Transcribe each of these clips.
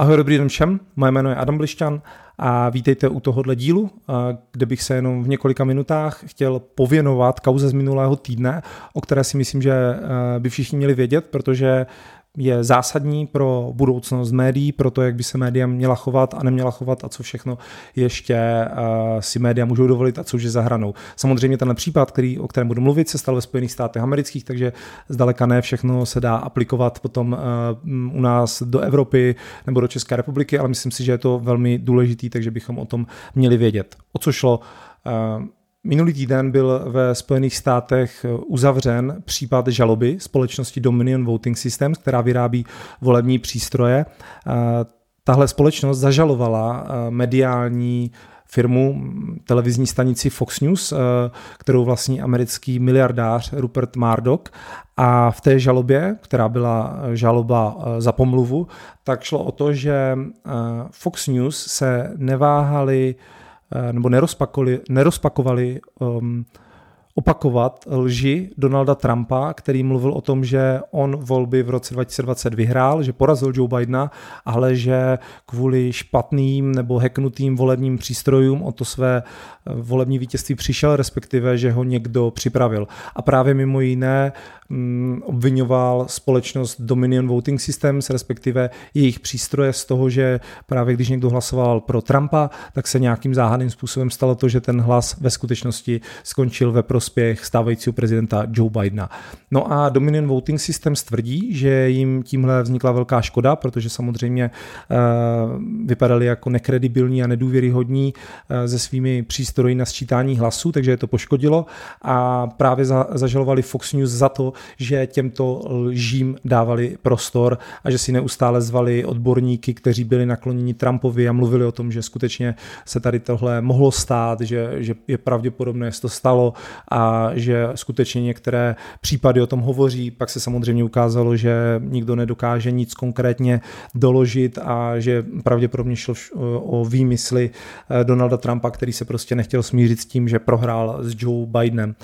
Ahoj, dobrý den všem, moje jméno je Adam Blišťan a vítejte u tohohle dílu, kde bych se jenom v několika minutách chtěl pověnovat kauze z minulého týdne, o které si myslím, že by všichni měli vědět, protože je zásadní pro budoucnost médií, pro to, jak by se média měla chovat a neměla chovat a co všechno ještě uh, si média můžou dovolit a co už je za hranou. Samozřejmě tenhle případ, který, o kterém budu mluvit, se stal ve Spojených státech amerických, takže zdaleka ne všechno se dá aplikovat potom uh, u nás do Evropy nebo do České republiky, ale myslím si, že je to velmi důležitý, takže bychom o tom měli vědět. O co šlo? Uh, Minulý týden byl ve Spojených státech uzavřen případ žaloby společnosti Dominion Voting Systems, která vyrábí volební přístroje. Tahle společnost zažalovala mediální firmu, televizní stanici Fox News, kterou vlastní americký miliardář Rupert Murdoch. A v té žalobě, která byla žaloba za pomluvu, tak šlo o to, že Fox News se neváhali nebo nerozpakovali um, opakovat lži Donalda Trumpa, který mluvil o tom, že on volby v roce 2020 vyhrál, že porazil Joe Bidena, ale že kvůli špatným nebo heknutým volebním přístrojům o to své eh, volební vítězství přišel, respektive, že ho někdo připravil. A právě mimo jiné mm, obvinoval společnost Dominion Voting Systems, respektive jejich přístroje z toho, že právě když někdo hlasoval pro Trumpa, tak se nějakým záhadným způsobem stalo to, že ten hlas ve skutečnosti skončil ve prospěch stávajícího prezidenta Joe Bidena. No a Dominion Voting System tvrdí, že jim tímhle vznikla velká škoda, protože samozřejmě uh, vypadali jako nekredibilní a nedůvěryhodní uh, se svými přístroji na sčítání hlasů, takže je to poškodilo a právě za, zažalovali Fox News za to, že těmto lžím dávali prostor a že si neustále zvali odborníky, kteří byli nakloněni Trumpovi a mluvili o tom, že skutečně se tady tohle mohlo stát, že, že je pravděpodobné, že to stalo a že skutečně některé případy o tom hovoří. Pak se samozřejmě ukázalo, že nikdo nedokáže nic konkrétně doložit a že pravděpodobně šlo o výmysly eh, Donalda Trumpa, který se prostě nechtěl smířit s tím, že prohrál s Joe Bidenem.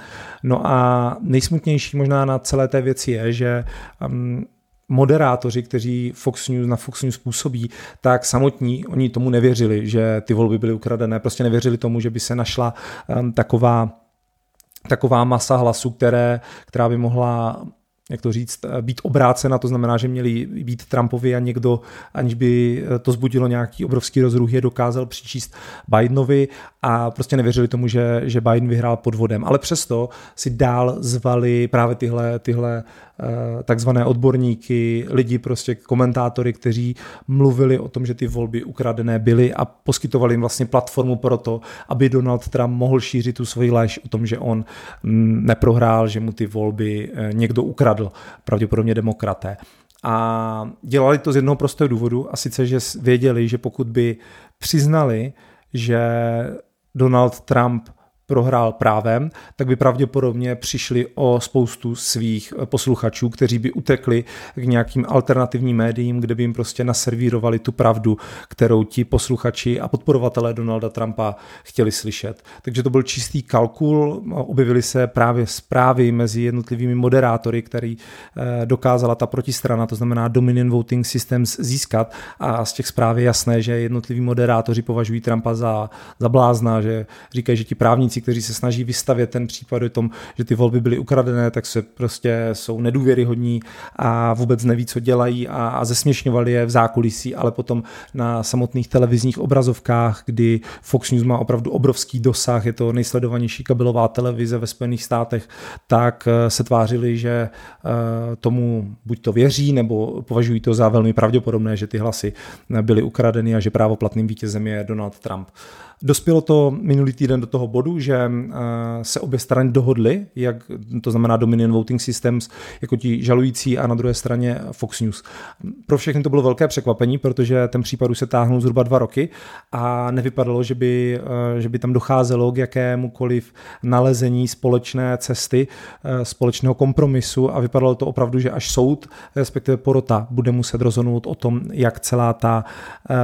No a nejsmutnější možná na celé té věci je, že um, moderátoři, kteří Fox News na Fox News působí, tak samotní oni tomu nevěřili, že ty volby byly ukradené, prostě nevěřili tomu, že by se našla um, taková taková masa hlasů, které, která by mohla jak to říct, být obrácena, to znamená, že měli být Trumpovi a někdo, aniž by to zbudilo nějaký obrovský rozruch, je dokázal přičíst Bidenovi a prostě nevěřili tomu, že, že Biden vyhrál podvodem. Ale přesto si dál zvali právě tyhle, tyhle Eh, takzvané odborníky, lidi, prostě komentátory, kteří mluvili o tom, že ty volby ukradené byly a poskytovali jim vlastně platformu pro to, aby Donald Trump mohl šířit tu svoji lež o tom, že on mm, neprohrál, že mu ty volby eh, někdo ukradl, pravděpodobně demokraté. A dělali to z jednoho prostého důvodu, a sice, že věděli, že pokud by přiznali, že Donald Trump prohrál právem, tak by pravděpodobně přišli o spoustu svých posluchačů, kteří by utekli k nějakým alternativním médiím, kde by jim prostě naservírovali tu pravdu, kterou ti posluchači a podporovatelé Donalda Trumpa chtěli slyšet. Takže to byl čistý kalkul, objevily se právě zprávy mezi jednotlivými moderátory, který eh, dokázala ta protistrana, to znamená Dominion Voting Systems, získat a z těch zpráv je jasné, že jednotliví moderátoři považují Trumpa za, za blázna, že říkají, že ti právníci právníci, kteří se snaží vystavět ten případ o tom, že ty volby byly ukradené, tak se prostě jsou nedůvěryhodní a vůbec neví, co dělají a, a zesměšňovali je v zákulisí, ale potom na samotných televizních obrazovkách, kdy Fox News má opravdu obrovský dosah, je to nejsledovanější kabelová televize ve Spojených státech, tak eh, se tvářili, že eh, tomu buď to věří, nebo považují to za velmi pravděpodobné, že ty hlasy byly ukradeny a že právoplatným vítězem je Donald Trump. Dospělo to minulý týden do toho bodu, že eh, se obě strany dohodly, jak to znamená Dominion Voting Systems, jako ti žalující a na druhé straně Fox News. Pro všechny to bylo velké překvapení, protože ten případ už se táhnul zhruba dva roky a nevypadalo, že by, eh, že by tam docházelo k jakémukoliv nalezení společné cesty, eh, společného kompromisu a vypadalo to opravdu, že až soud, respektive porota, bude muset rozhodnout o tom, jak celá ta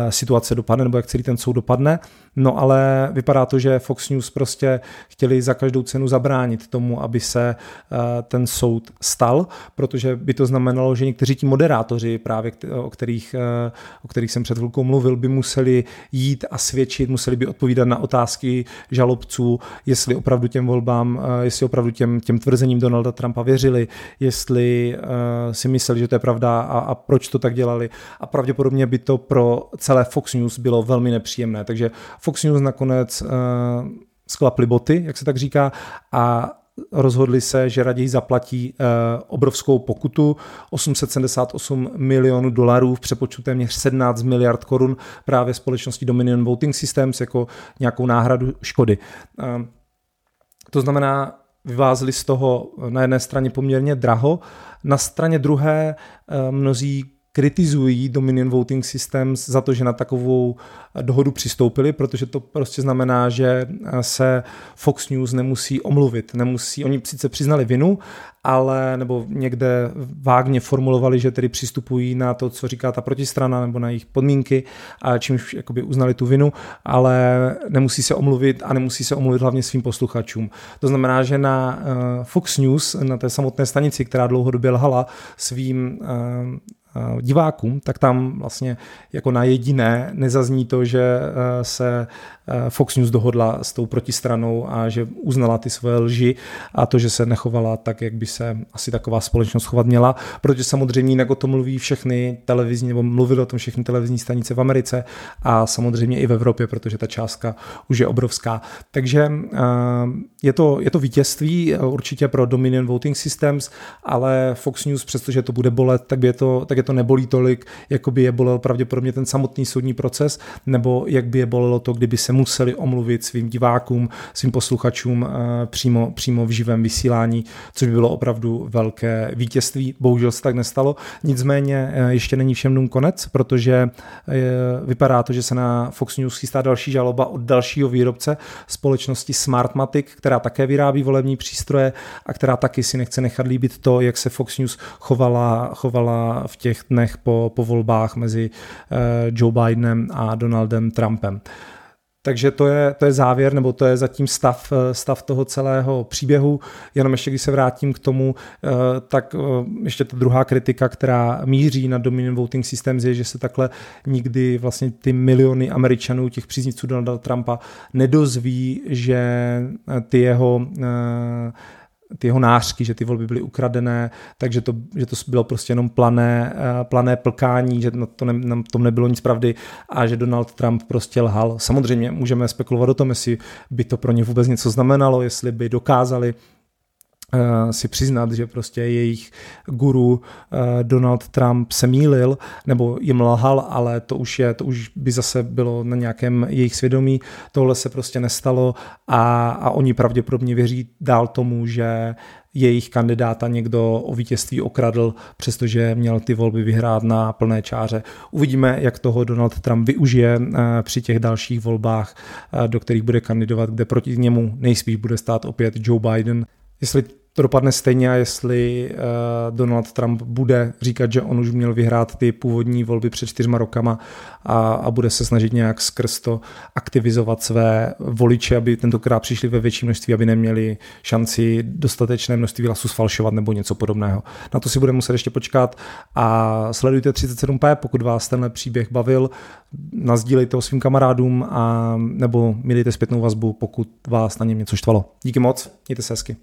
situace dopadne, nebo jak celý ten soud dopadne. No ale vypadá to, že Fox News prostě chtěli za každou cenu zabránit tomu, aby se ten soud stal, protože by to znamenalo, že někteří ti moderátoři, právě o kterých, o kterých jsem před chvilkou mluvil, by museli jít a svědčit, museli by odpovídat na otázky žalobců, jestli opravdu těm volbám, jestli opravdu těm, těm tvrzením Donalda Trumpa věřili, jestli si mysleli, že to je pravda a, a proč to tak dělali. A pravděpodobně by to pro celé Fox News bylo velmi nepříjemné. Takže Fox News nakonec sklapli boty, jak se tak říká, a rozhodli se, že raději zaplatí uh, obrovskou pokutu 878 milionů dolarů v přepočtu téměř 17 miliard korun právě společnosti Dominion Voting Systems jako nějakou náhradu škody. Uh, to znamená, vyvázli z toho na jedné straně poměrně draho, na straně druhé mnozí kritizují Dominion Voting Systems za to, že na takovou dohodu přistoupili, protože to prostě znamená, že se Fox News nemusí omluvit. Nemusí, oni sice přiznali vinu, ale nebo někde vágně formulovali, že tedy přistupují na to, co říká ta protistrana nebo na jejich podmínky, a čímž jakoby uznali tu vinu, ale nemusí se omluvit a nemusí se omluvit hlavně svým posluchačům. To znamená, že na uh, Fox News, na té samotné stanici, která dlouhodobě lhala svým divákům, tak tam vlastně jako na jediné nezazní to, že se Eh, Fox News dohodla s tou protistranou a že uznala ty svoje lži a to, že se nechovala tak, jak by se asi taková společnost chovat měla, protože samozřejmě jinak o tom mluví všechny televizní, nebo mluvili o tom všechny televizní stanice v Americe a samozřejmě i v Evropě, protože ta částka už je obrovská. Takže eh, je to, je to vítězství určitě pro Dominion Voting Systems, ale Fox News, přestože to bude bolet, tak, je to, tak je to nebolí tolik, jako by je bolel pravděpodobně ten samotný soudní proces, nebo jak by je bolelo to, kdyby se museli omluvit svým divákům, svým posluchačům eh, přímo, přímo v živém vysílání, což by bylo opravdu velké vítězství. Bohužel se tak nestalo. Nicméně eh, ještě není všem dům konec, protože eh, vypadá to, že se na Fox News chystá další žaloba od dalšího výrobce společnosti Smartmatic, která také vyrábí volební přístroje a která taky si nechce nechat líbit to, jak se Fox News chovala, chovala v těch dnech po, po volbách mezi Joe Bidenem a Donaldem Trumpem. Takže to je, to je závěr, nebo to je zatím stav, eh, stav toho celého příběhu. Jenom ještě, když se vrátím k tomu, eh, tak eh, ještě ta druhá kritika, která míří na Dominion Voting Systems, je, že se takhle nikdy vlastně ty miliony Američanů, těch příznivců Donalda Trumpa, nedozví, že ty jeho ty jeho nářky, že ty volby byly ukradené, takže to, že to bylo prostě jenom plané, eh, plané plkání, že na, to ne, na tom nebylo nic pravdy a že Donald Trump prostě lhal. Samozřejmě můžeme spekulovat o tom, jestli by to pro ně vůbec něco znamenalo, jestli by dokázali si přiznat, že prostě jejich guru eh, Donald Trump se mýlil nebo jim lhal, ale to už je, to už by zase bylo na nějakém jejich svědomí. Tohle se prostě nestalo a, a oni pravděpodobně věří dál tomu, že jejich kandidáta někdo o vítězství okradl, přestože měl ty volby vyhrát na plné čáře. Uvidíme, jak toho Donald Trump využije eh, při těch dalších volbách, do kterých bude kandidovat, kde proti němu nejspíš bude stát opět Joe Biden. Jestli to dopadne stejně jestli uh, Donald Trump bude říkat, že on už měl vyhrát ty původní volby před čtyřma rokama a, a bude se snažit nějak skrz to aktivizovat své voliče, aby tentokrát přišli ve větší množství, aby neměli šanci dostatečné množství hlasů sfalšovat nebo něco podobného. Na to si budeme muset ještě počkat a sledujte 37P, pokud vás tenhle příběh bavil, nazdílejte ho svým kamarádům a nebo mi dejte zpětnou vazbu, pokud vás na něm něco štvalo. Díky moc, mějte se hezky.